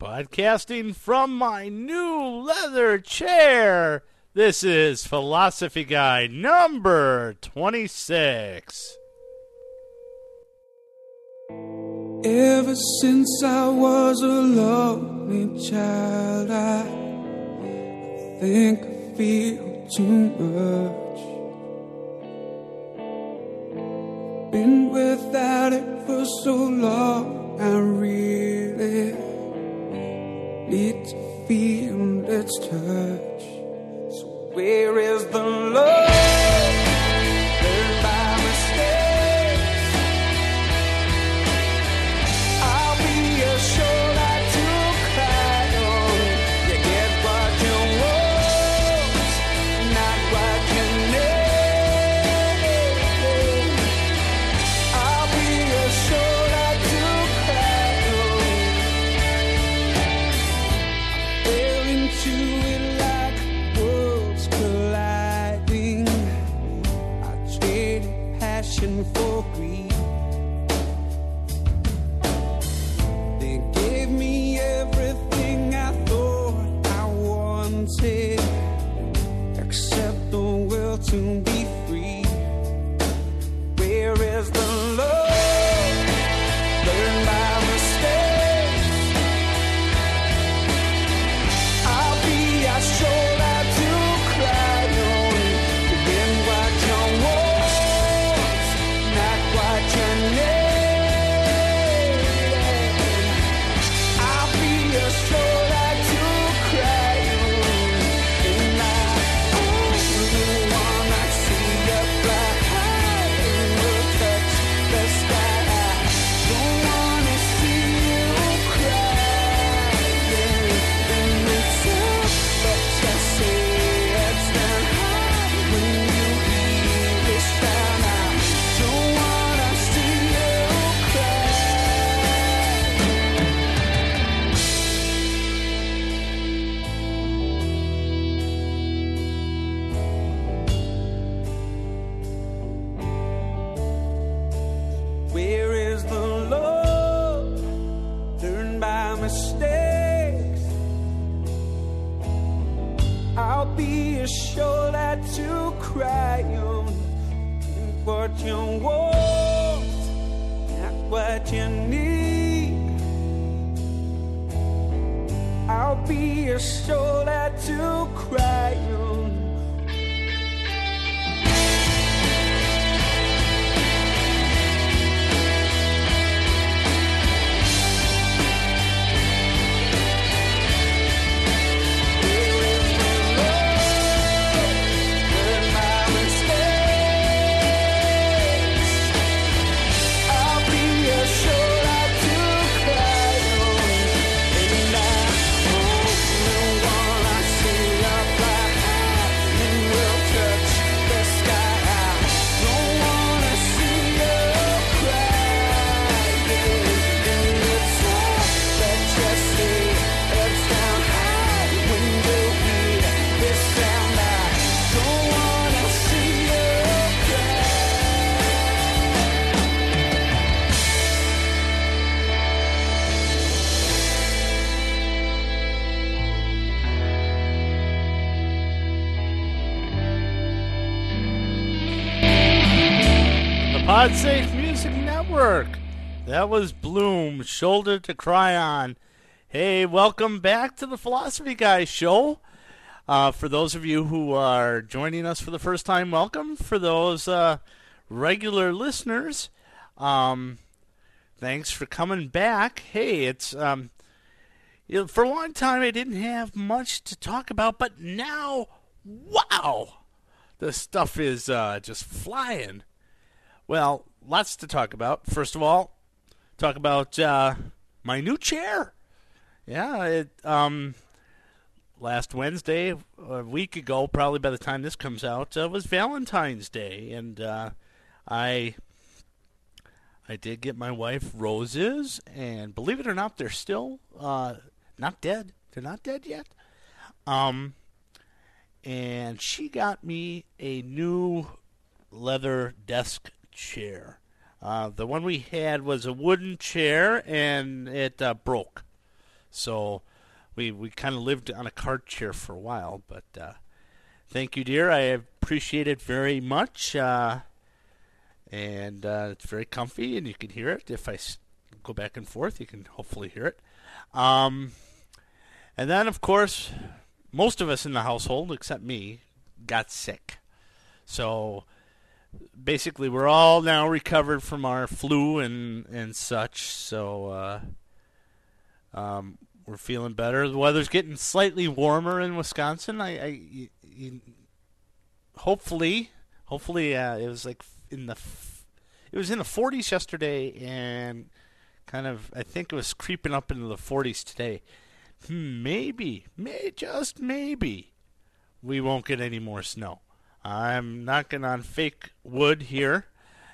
Podcasting from my new leather chair. This is Philosophy Guy number 26. Ever since I was a lonely child, I think I feel too much. Been without it for so long, I really need to feel its touch. So, where is the love? To shoulder to cry on. What you want, not what you need. I'll be a shoulder to cry on. Podsafe Music Network. That was Bloom, Shoulder to Cry On. Hey, welcome back to the Philosophy Guy Show. Uh, for those of you who are joining us for the first time, welcome. For those uh, regular listeners, um, thanks for coming back. Hey, it's um, you know, for a long time I didn't have much to talk about, but now, wow, the stuff is uh, just flying. Well, lots to talk about. First of all, talk about uh, my new chair. Yeah, it um, last Wednesday, a week ago, probably by the time this comes out, uh, was Valentine's Day, and uh, I I did get my wife roses, and believe it or not, they're still uh, not dead. They're not dead yet. Um, and she got me a new leather desk chair. Uh, the one we had was a wooden chair, and it uh, broke. So we we kind of lived on a cart chair for a while, but uh, thank you, dear. I appreciate it very much. Uh, and uh, it's very comfy, and you can hear it. If I go back and forth, you can hopefully hear it. Um, and then, of course, most of us in the household, except me, got sick. So basically, we're all now recovered from our flu and and such. So uh, um, we're feeling better. The weather's getting slightly warmer in Wisconsin. I, I y- y- hopefully, hopefully, uh, it was like in the it was in the 40s yesterday, and kind of I think it was creeping up into the 40s today. Hmm, maybe, may just maybe, we won't get any more snow. I'm knocking on fake wood here,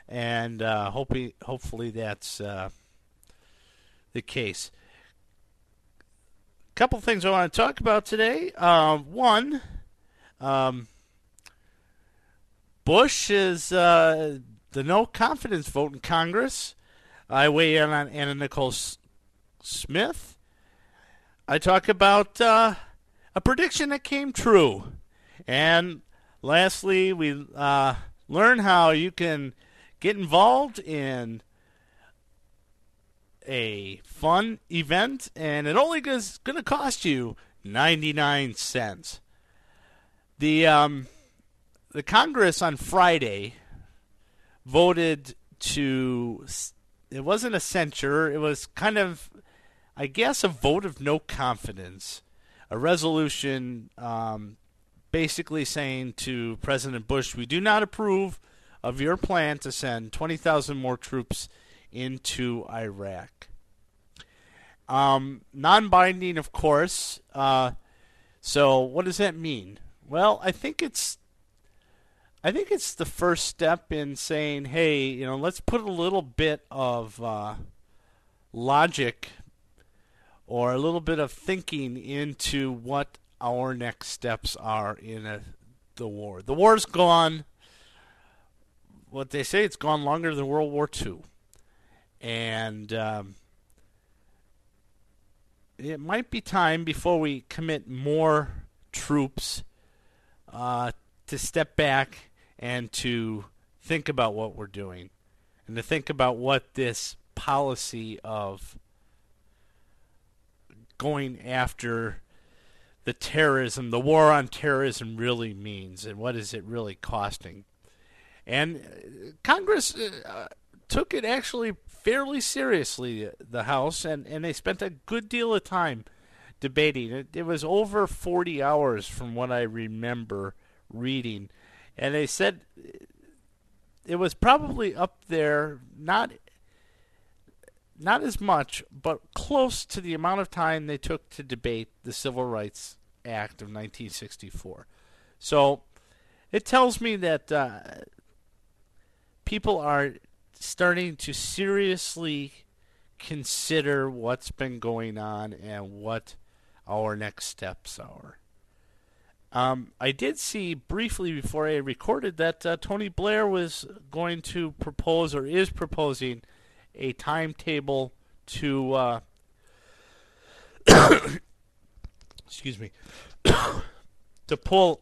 and uh, hoping hopefully that's uh, the case. A Couple things I want to talk about today. Uh, one, um, Bush is uh, the no confidence vote in Congress. I weigh in on Anna Nicole S- Smith. I talk about uh, a prediction that came true. And lastly, we uh, learn how you can get involved in a fun event, and it only is going to cost you 99 cents. The um, the Congress on Friday voted to it wasn't a censure, it was kind of I guess a vote of no confidence, a resolution um, basically saying to President Bush, we do not approve of your plan to send 20,000 more troops into Iraq. Um, non binding, of course. Uh, so, what does that mean? Well, I think it's I think it's the first step in saying, hey, you know, let's put a little bit of uh, logic or a little bit of thinking into what our next steps are in a, the war. The war's gone. What they say, it's gone longer than World War II, and um, it might be time before we commit more troops uh, to step back and to think about what we're doing and to think about what this policy of going after the terrorism, the war on terrorism really means and what is it really costing. And uh, Congress uh, took it actually fairly seriously, the House, and, and they spent a good deal of time debating. It, it was over 40 hours from what I remember reading. And they said it was probably up there, not not as much, but close to the amount of time they took to debate the Civil Rights Act of 1964. So it tells me that uh, people are starting to seriously consider what's been going on and what our next steps are. Um, I did see briefly before I recorded that uh, Tony Blair was going to propose or is proposing a timetable to uh, excuse me to pull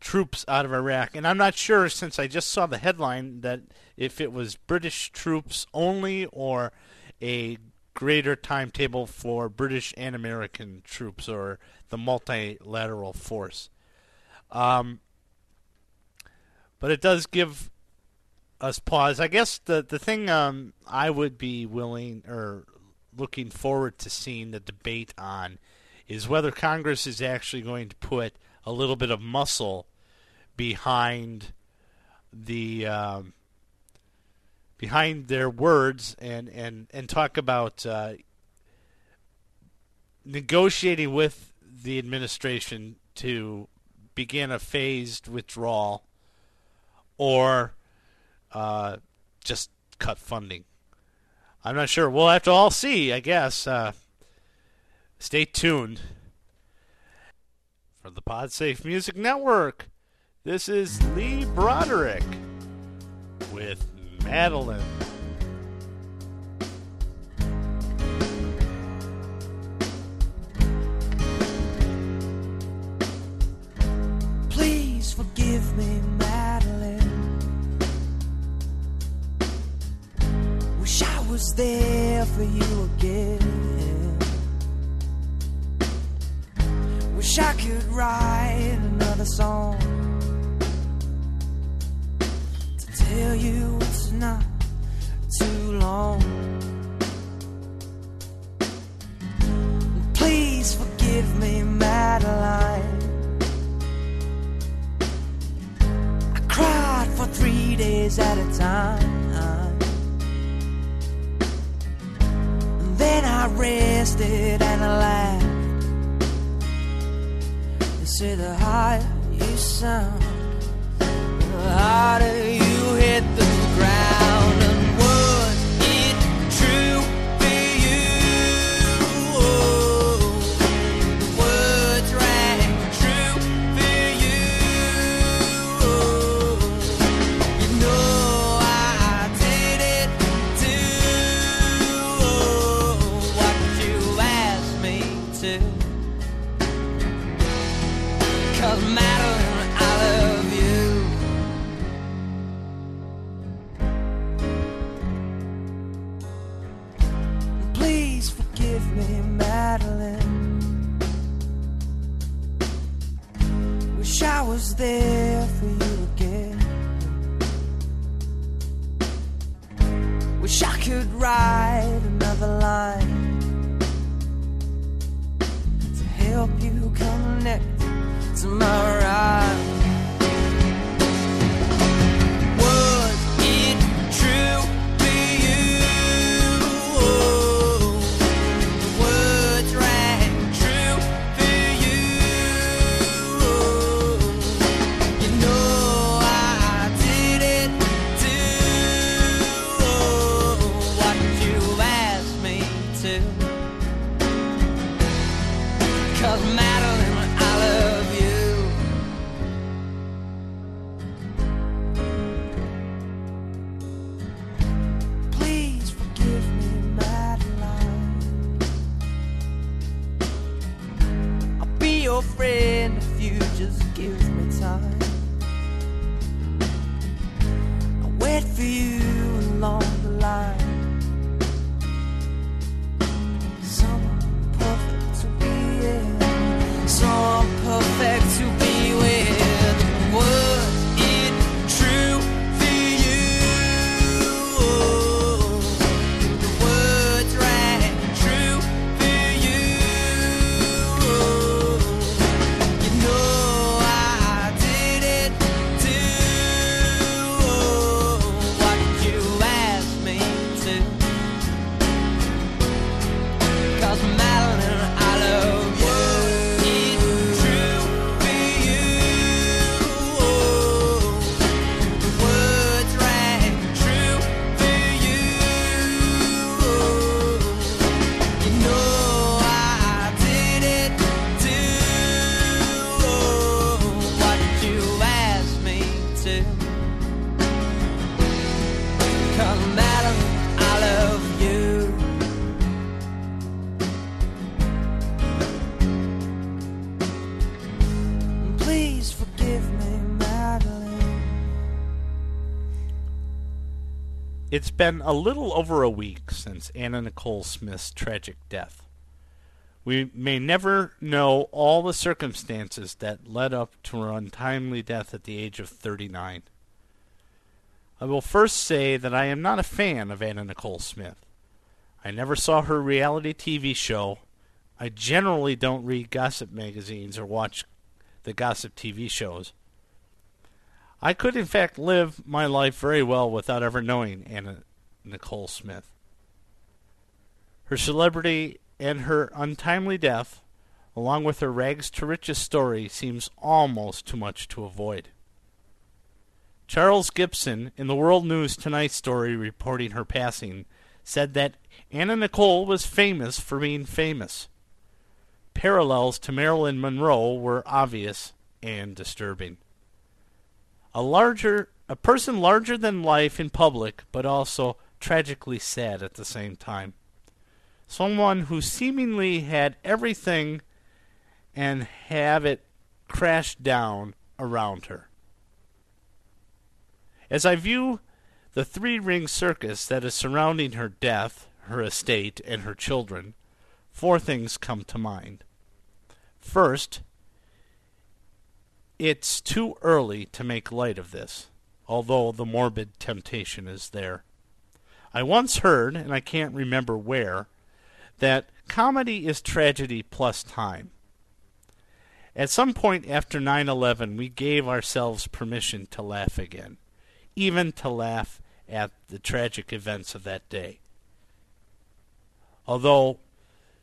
troops out of Iraq. And I'm not sure since I just saw the headline that if it was British troops only or a greater timetable for British and American troops or the multilateral force. Um, but it does give us pause. I guess the the thing um, I would be willing or looking forward to seeing the debate on is whether Congress is actually going to put a little bit of muscle behind the um, behind their words and and and talk about uh, negotiating with the administration to begin a phased withdrawal or uh, just cut funding. I'm not sure. We'll have to all see, I guess. Uh, stay tuned. For the PodSafe Music Network, this is Lee Broderick with Madeline. For you again. Wish I could write another song to tell you been a little over a week since Anna Nicole Smith's tragic death. We may never know all the circumstances that led up to her untimely death at the age of 39. I will first say that I am not a fan of Anna Nicole Smith. I never saw her reality TV show. I generally don't read gossip magazines or watch the gossip TV shows. I could, in fact, live my life very well without ever knowing Anna Nicole Smith. Her celebrity and her untimely death, along with her rags to riches story, seems almost too much to avoid. Charles Gibson, in the World News Tonight story reporting her passing, said that Anna Nicole was famous for being famous. Parallels to Marilyn Monroe were obvious and disturbing. A larger a person larger than life in public, but also tragically sad at the same time. Someone who seemingly had everything and have it crash down around her. As I view the three ring circus that is surrounding her death, her estate, and her children, four things come to mind. First, it's too early to make light of this, although the morbid temptation is there. I once heard, and I can't remember where, that comedy is tragedy plus time. At some point after 9 11, we gave ourselves permission to laugh again, even to laugh at the tragic events of that day. Although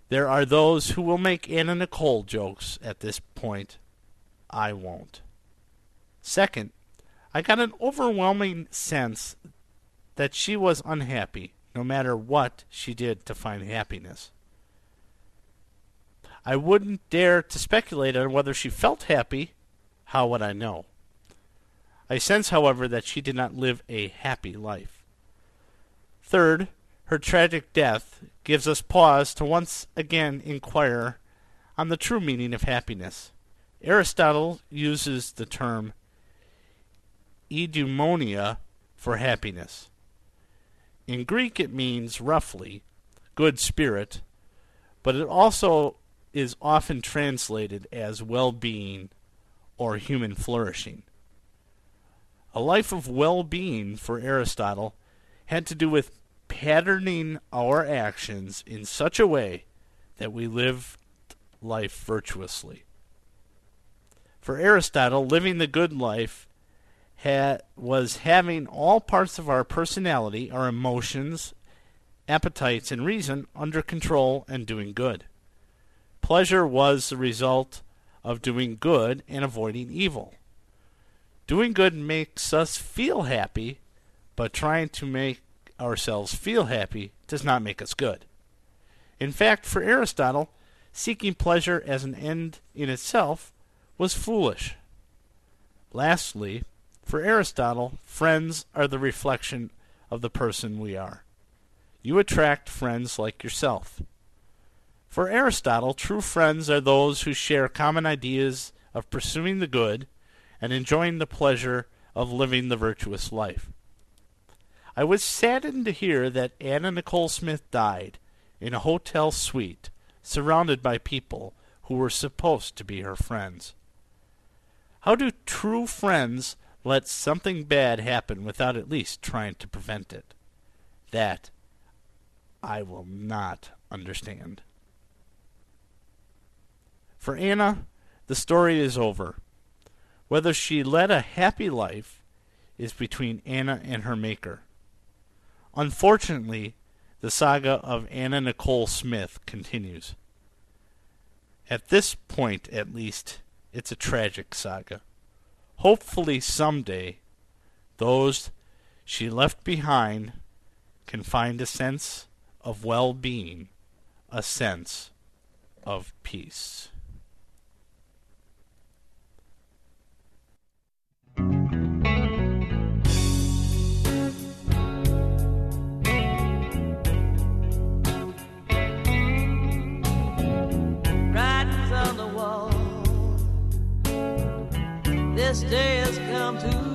there are those who will make Anna Nicole jokes at this point, I won't. Second, I got an overwhelming sense that she was unhappy no matter what she did to find happiness. I wouldn't dare to speculate on whether she felt happy. How would I know? I sense, however, that she did not live a happy life. Third, her tragic death gives us pause to once again inquire on the true meaning of happiness. Aristotle uses the term eudaimonia for happiness. In Greek, it means roughly good spirit, but it also is often translated as well being or human flourishing. A life of well being for Aristotle had to do with patterning our actions in such a way that we live life virtuously. For Aristotle, living the good life ha- was having all parts of our personality, our emotions, appetites, and reason under control and doing good. Pleasure was the result of doing good and avoiding evil. Doing good makes us feel happy, but trying to make ourselves feel happy does not make us good. In fact, for Aristotle, seeking pleasure as an end in itself was foolish. Lastly, for Aristotle, friends are the reflection of the person we are. You attract friends like yourself. For Aristotle, true friends are those who share common ideas of pursuing the good and enjoying the pleasure of living the virtuous life. I was saddened to hear that Anna Nicole Smith died in a hotel suite surrounded by people who were supposed to be her friends. How do true friends let something bad happen without at least trying to prevent it? That I will not understand. For Anna, the story is over. Whether she led a happy life is between Anna and her Maker. Unfortunately, the saga of Anna Nicole Smith continues. At this point, at least, it's a tragic saga. Hopefully, someday, those she left behind can find a sense of well being, a sense of peace. This day has come too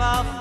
tears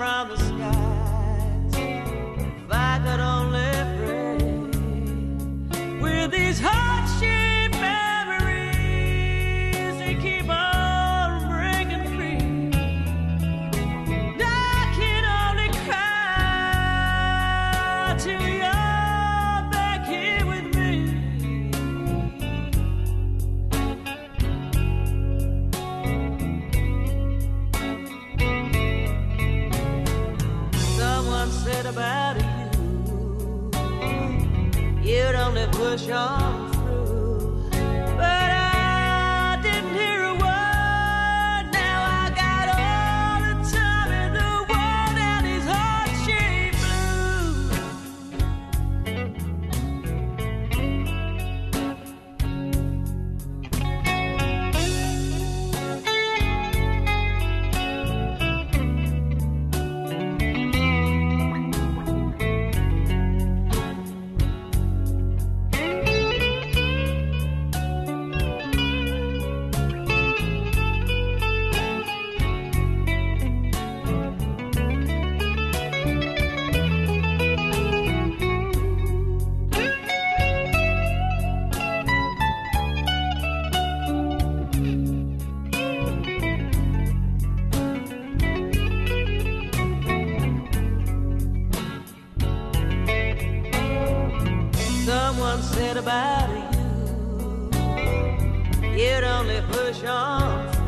Someone said about you, you'd only push on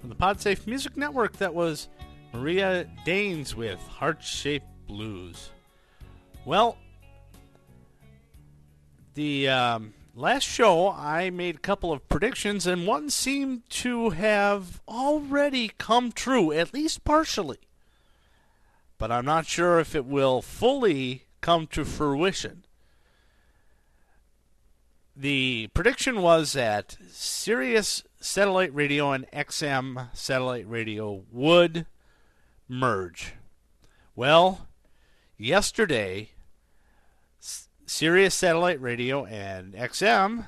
From the Podsafe Music Network, that was Maria Daines with Heart Shaped Blues. Well, the um, last show I made a couple of predictions, and one seemed to have already come true, at least partially. But I'm not sure if it will fully come to fruition. The prediction was that Sirius satellite radio and XM satellite radio would merge. Well, yesterday, Sirius satellite radio and XM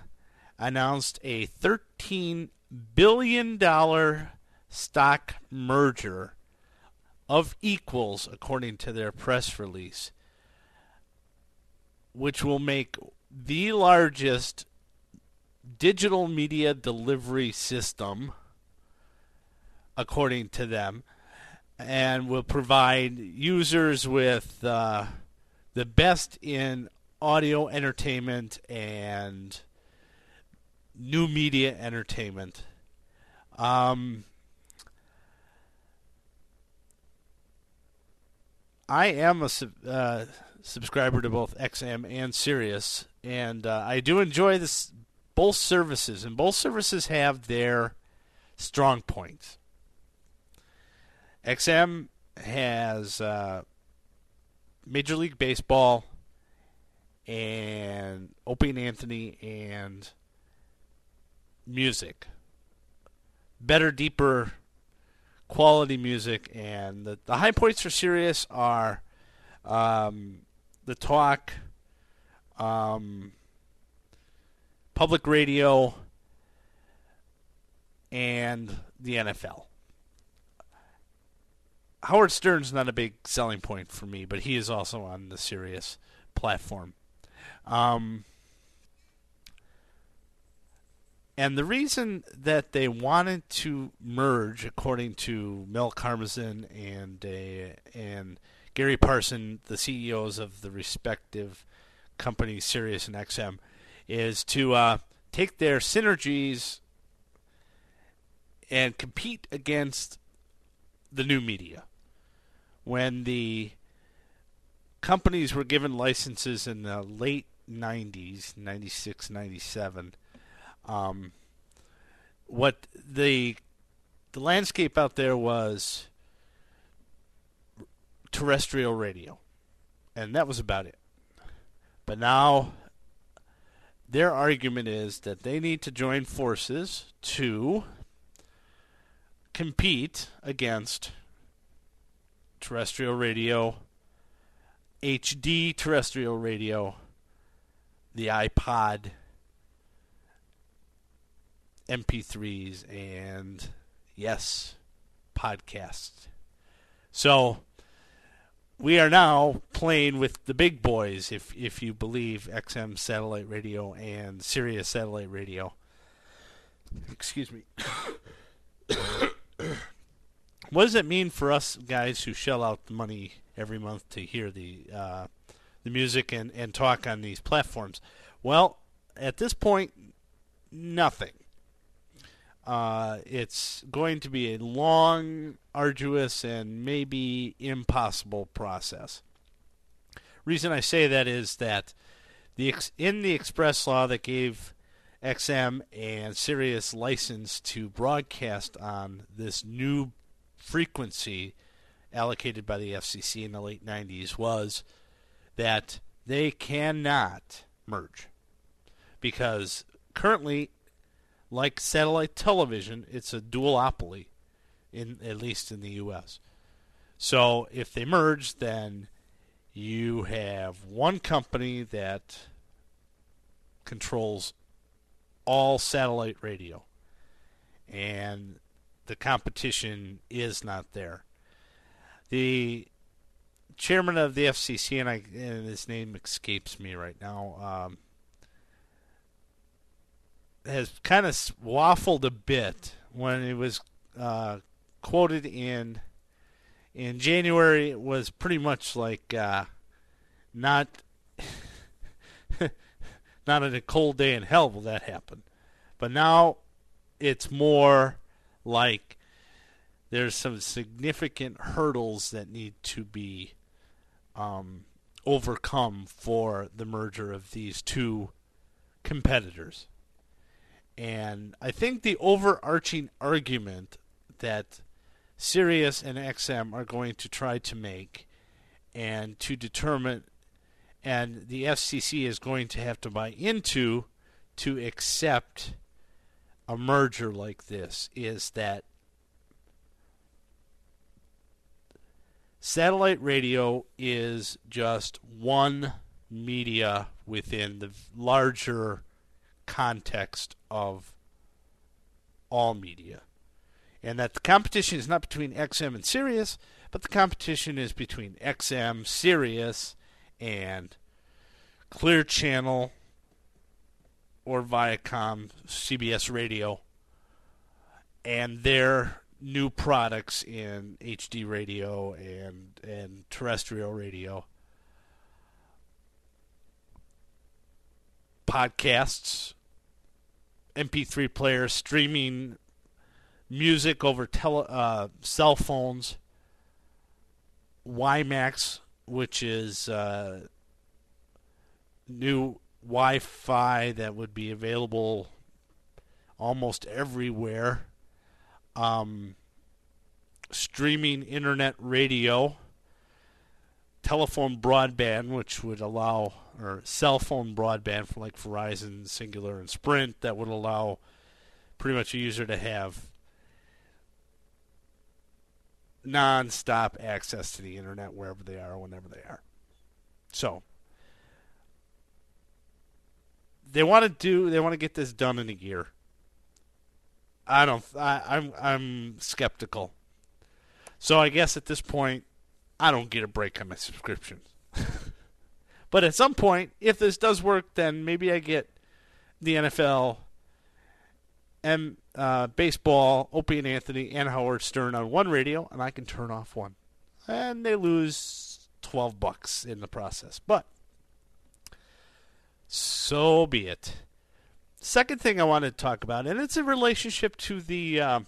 announced a $13 billion stock merger of equals, according to their press release, which will make the largest digital media delivery system, according to them, and will provide users with uh, the best in audio entertainment and new media entertainment. Um, I am a uh, subscriber to both XM and Sirius, and uh, I do enjoy this both services, and both services have their strong points. XM has uh, Major League Baseball and Opie and Anthony and music. Better, deeper quality music, and the, the high points for Sirius are um, the talk, um, public radio, and the NFL. Howard Stern's not a big selling point for me, but he is also on the Sirius platform. Um, and the reason that they wanted to merge, according to Mel Karmazin and uh, and Gary Parson, the CEOs of the respective companies, Sirius and XM, is to uh, take their synergies and compete against the new media. when the companies were given licenses in the late 90s, 96, 97, um, what the the landscape out there was terrestrial radio, and that was about it. But now their argument is that they need to join forces to compete against terrestrial radio, HD terrestrial radio, the iPod, MP3s, and yes, podcasts. So we are now playing with the big boys, if if you believe XM satellite radio and Sirius satellite radio. Excuse me. what does it mean for us guys who shell out the money every month to hear the uh, the music and, and talk on these platforms? Well, at this point, nothing. Uh, it's going to be a long, arduous, and maybe impossible process. Reason I say that is that the in the express law that gave XM and Sirius license to broadcast on this new frequency allocated by the FCC in the late 90s was that they cannot merge because currently like satellite television, it's a duopoly, in at least in the U.S. So if they merge, then you have one company that controls all satellite radio, and the competition is not there. The chairman of the FCC, and, I, and his name escapes me right now. Um, has kind of waffled a bit when it was uh, quoted in in January. It was pretty much like uh, not not on a cold day in hell will that happen, but now it's more like there's some significant hurdles that need to be um, overcome for the merger of these two competitors. And I think the overarching argument that Sirius and XM are going to try to make and to determine, and the FCC is going to have to buy into to accept a merger like this is that satellite radio is just one media within the larger context of all media. And that the competition is not between XM and Sirius, but the competition is between XM, Sirius, and Clear Channel or Viacom, CBS Radio, and their new products in HD radio and and terrestrial radio. Podcasts, MP3 players, streaming music over tele, uh, cell phones, WiMAX, which is uh, new Wi-Fi that would be available almost everywhere. Um, streaming internet radio, telephone broadband, which would allow, or cell phone broadband for like Verizon, Cingular, and Sprint, that would allow pretty much a user to have non-stop access to the internet wherever they are, whenever they are. So they want to do, they want to get this done in a year. I don't. I, I'm I'm skeptical. So I guess at this point, I don't get a break on my subscription. but at some point, if this does work, then maybe I get the NFL and uh, baseball, Opie and Anthony, and Howard Stern on one radio, and I can turn off one, and they lose twelve bucks in the process. But so be it. Second thing I want to talk about, and it's in relationship to the uh,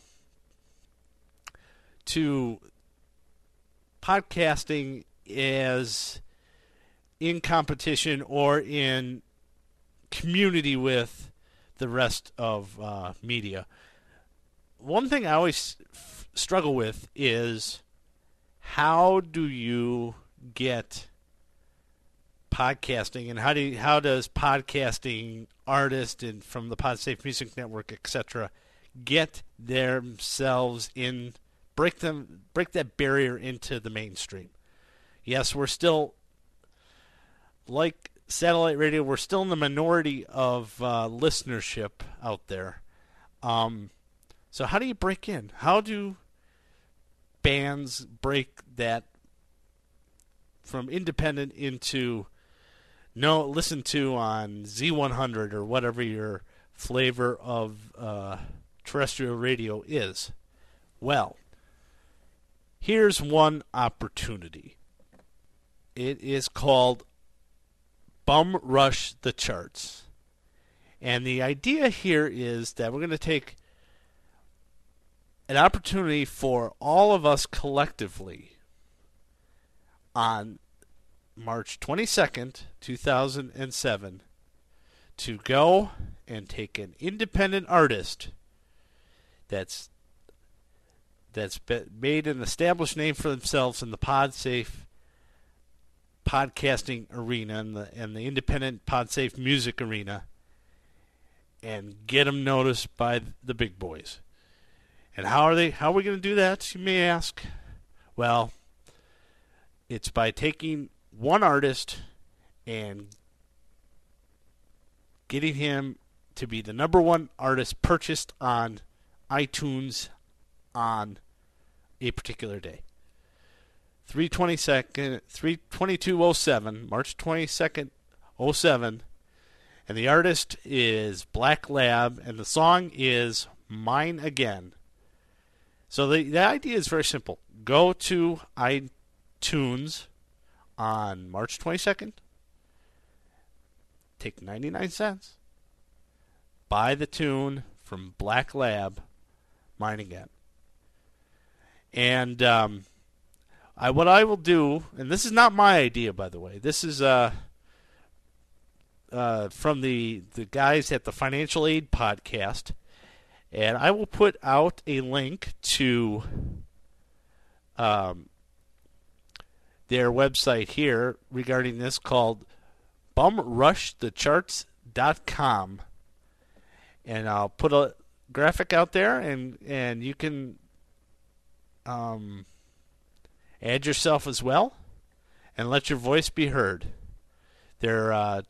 to podcasting is in competition or in community with the rest of uh, media. One thing I always f- struggle with is how do you get podcasting and how do you, how does podcasting artists and from the Podsafe Music Network etc get themselves in break them break that barrier into the mainstream. Yes, we're still like satellite radio. We're still in the minority of uh, listenership out there. Um, so how do you break in? How do bands break that from independent into no listen to on Z100 or whatever your flavor of uh, terrestrial radio is? Well, here's one opportunity. It is called Bum Rush the Charts. And the idea here is that we're going to take an opportunity for all of us collectively on March 22nd, 2007, to go and take an independent artist that's that's made an established name for themselves in the PodSafe podcasting arena and the and the independent PodSafe music arena, and get them noticed by the big boys. And how are they? How are we going to do that? You may ask. Well, it's by taking one artist and getting him to be the number one artist purchased on iTunes on a particular day. 322nd 32207 March 22nd 07 and the artist is Black Lab and the song is Mine Again. So the the idea is very simple. Go to iTunes on March 22nd. Take 99 cents. Buy the tune from Black Lab Mine Again. And um, I what I will do, and this is not my idea, by the way. This is uh, uh, from the the guys at the Financial Aid podcast, and I will put out a link to um, their website here regarding this called bumrushthecharts.com and I'll put a graphic out there and and you can um, add yourself as well and let your voice be heard. Their uh,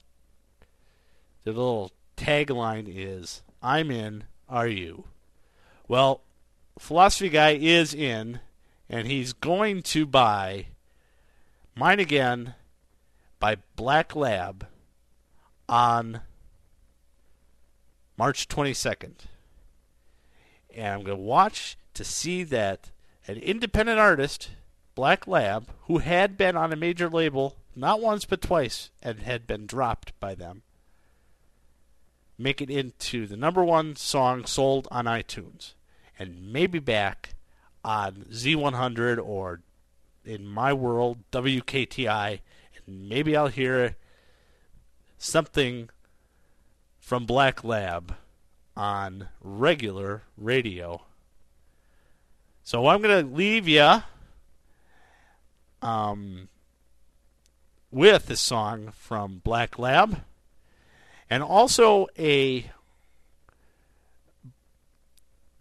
their little tagline is "I'm in, are you?" Well, philosophy guy is in, and he's going to buy Mine Again by Black Lab on March 22nd. And I'm going to watch to see that an independent artist, Black Lab, who had been on a major label not once but twice and had been dropped by them, make it into the number one song sold on iTunes and maybe back on Z100 or in my world WKTI and maybe I'll hear something from Black Lab on regular radio. So I'm going to leave you um, with a song from Black Lab and also a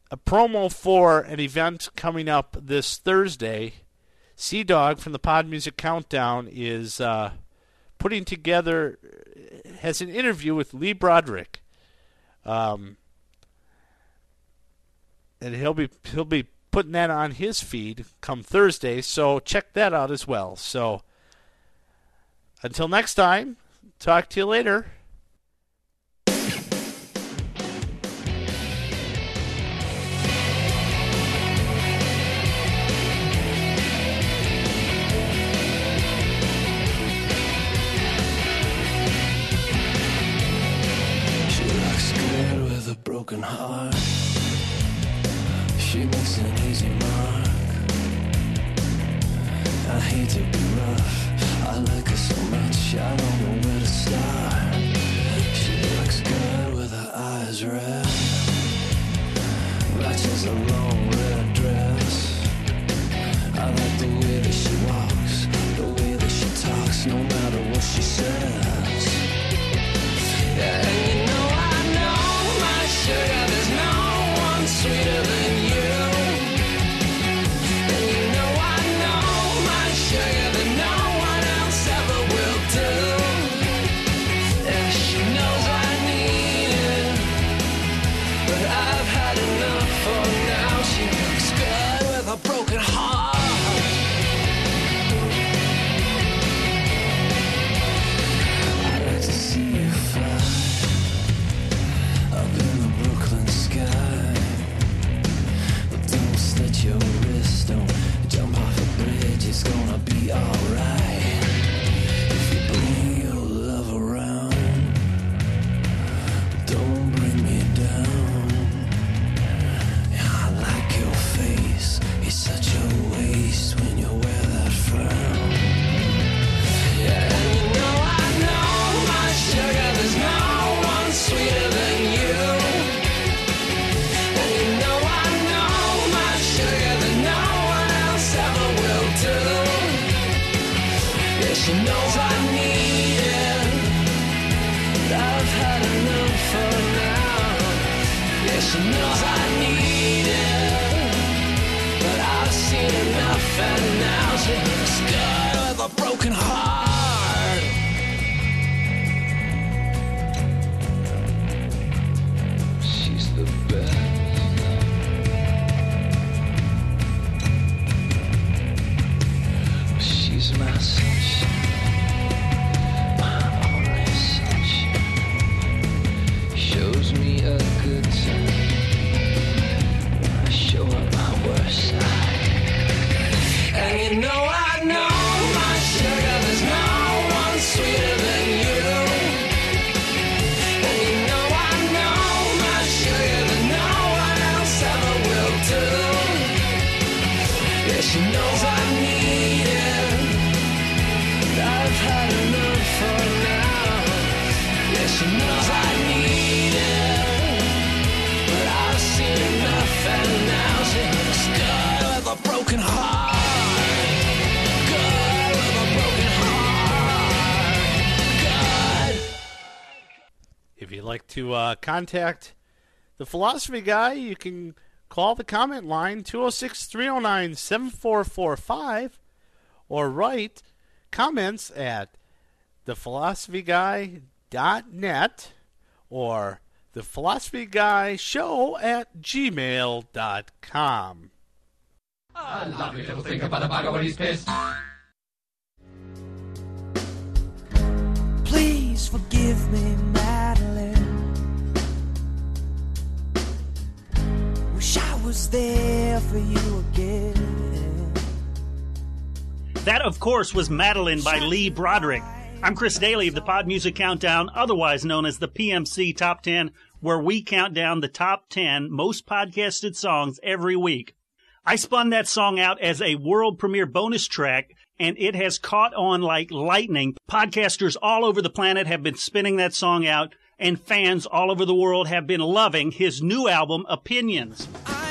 a promo for an event coming up this Thursday. Sea Dog from the Pod Music Countdown is uh, putting together has an interview with Lee Broderick, um, and he'll be he'll be putting that on his feed come Thursday. So check that out as well. So until next time, talk to you later. Broken heart. I like her so much, I don't know where to start. She looks good with her eyes red. Matches a long red dress. I like the way that she walks The way that she talks, and now she contact the philosophy guy, you can call the comment line 206 309 7445 or write comments at thephilosophyguy.net or the philosophy guy show at gmail.com. Please forgive me, was there for you again. That, of course, was Madeline by Lee Broderick. I'm Chris Daly of the Pod Music Countdown, otherwise known as the PMC Top 10, where we count down the top 10 most podcasted songs every week. I spun that song out as a world premiere bonus track, and it has caught on like lightning. Podcasters all over the planet have been spinning that song out, and fans all over the world have been loving his new album, Opinions. I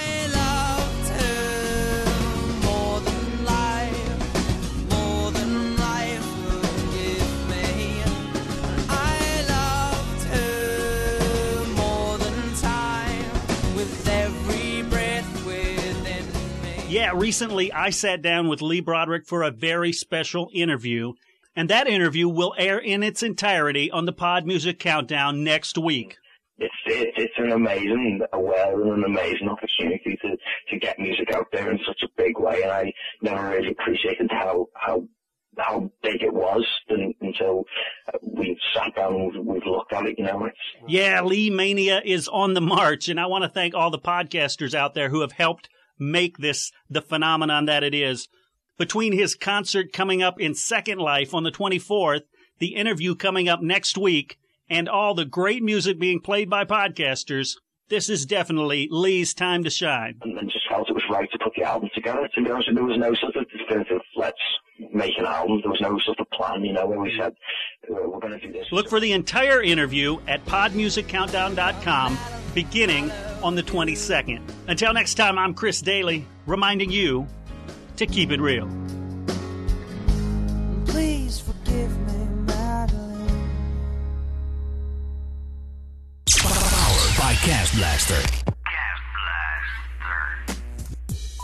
Yeah, recently I sat down with Lee Broderick for a very special interview, and that interview will air in its entirety on the Pod Music Countdown next week. it's it, it's an amazing aware and an amazing opportunity to to get music out there in such a big way, and I never really appreciated how how how big it was until uh, we've sat down and we've, we've looked at it. You know, it's Yeah, Lee Mania is on the march, and I want to thank all the podcasters out there who have helped make this the phenomenon that it is. Between his concert coming up in Second Life on the 24th, the interview coming up next week, and all the great music being played by podcasters, this is definitely Lee's time to shine. and, just felt it was right to put the album together. To be honest, there was no sort of definitive let's make an album. There was no sort of plan, you know, where we said "Uh, we're going to do this. Look for the entire interview at podmusiccountdown.com beginning on the 22nd. Until next time, I'm Chris Daly, reminding you to keep it real. Please forgive me, Madeline. Powered by Cast Blaster.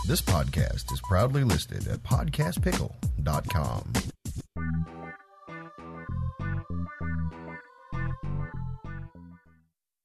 This podcast is proudly listed at podcastpickle.com.